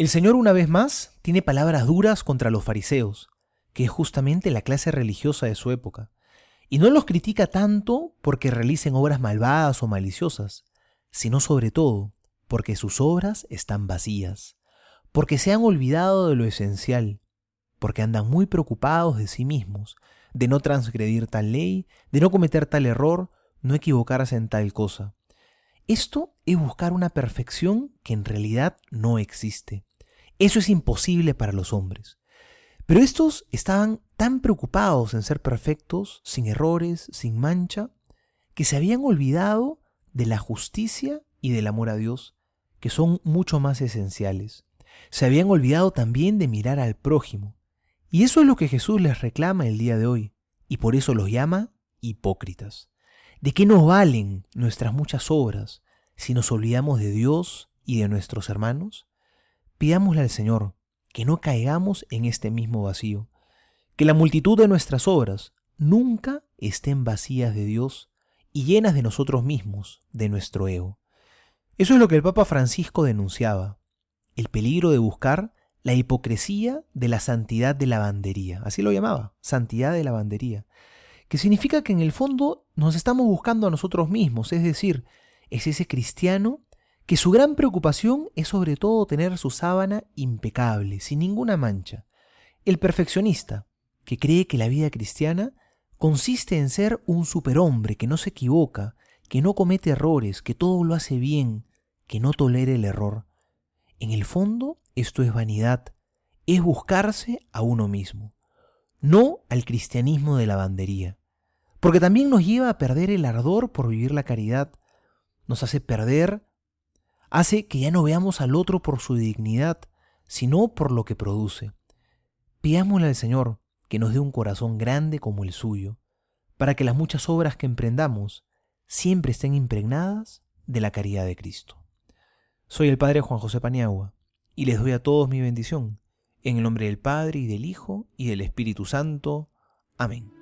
El Señor una vez más tiene palabras duras contra los fariseos, que es justamente la clase religiosa de su época. Y no los critica tanto porque realicen obras malvadas o maliciosas, sino sobre todo porque sus obras están vacías, porque se han olvidado de lo esencial, porque andan muy preocupados de sí mismos, de no transgredir tal ley, de no cometer tal error, no equivocarse en tal cosa. Esto es buscar una perfección que en realidad no existe. Eso es imposible para los hombres. Pero estos estaban tan preocupados en ser perfectos, sin errores, sin mancha, que se habían olvidado de la justicia y del amor a Dios, que son mucho más esenciales. Se habían olvidado también de mirar al prójimo. Y eso es lo que Jesús les reclama el día de hoy, y por eso los llama hipócritas. ¿De qué nos valen nuestras muchas obras si nos olvidamos de Dios y de nuestros hermanos? Pidámosle al Señor que no caigamos en este mismo vacío, que la multitud de nuestras obras nunca estén vacías de Dios y llenas de nosotros mismos, de nuestro ego. Eso es lo que el Papa Francisco denunciaba, el peligro de buscar la hipocresía de la santidad de la lavandería, así lo llamaba, santidad de la lavandería, que significa que en el fondo nos estamos buscando a nosotros mismos, es decir, es ese cristiano que su gran preocupación es sobre todo tener su sábana impecable, sin ninguna mancha. El perfeccionista, que cree que la vida cristiana consiste en ser un superhombre que no se equivoca, que no comete errores, que todo lo hace bien, que no tolere el error. En el fondo, esto es vanidad, es buscarse a uno mismo, no al cristianismo de la bandería, porque también nos lleva a perder el ardor por vivir la caridad, nos hace perder hace que ya no veamos al otro por su dignidad, sino por lo que produce. Pidámosle al Señor que nos dé un corazón grande como el suyo, para que las muchas obras que emprendamos siempre estén impregnadas de la caridad de Cristo. Soy el Padre Juan José Paniagua, y les doy a todos mi bendición, en el nombre del Padre y del Hijo y del Espíritu Santo. Amén.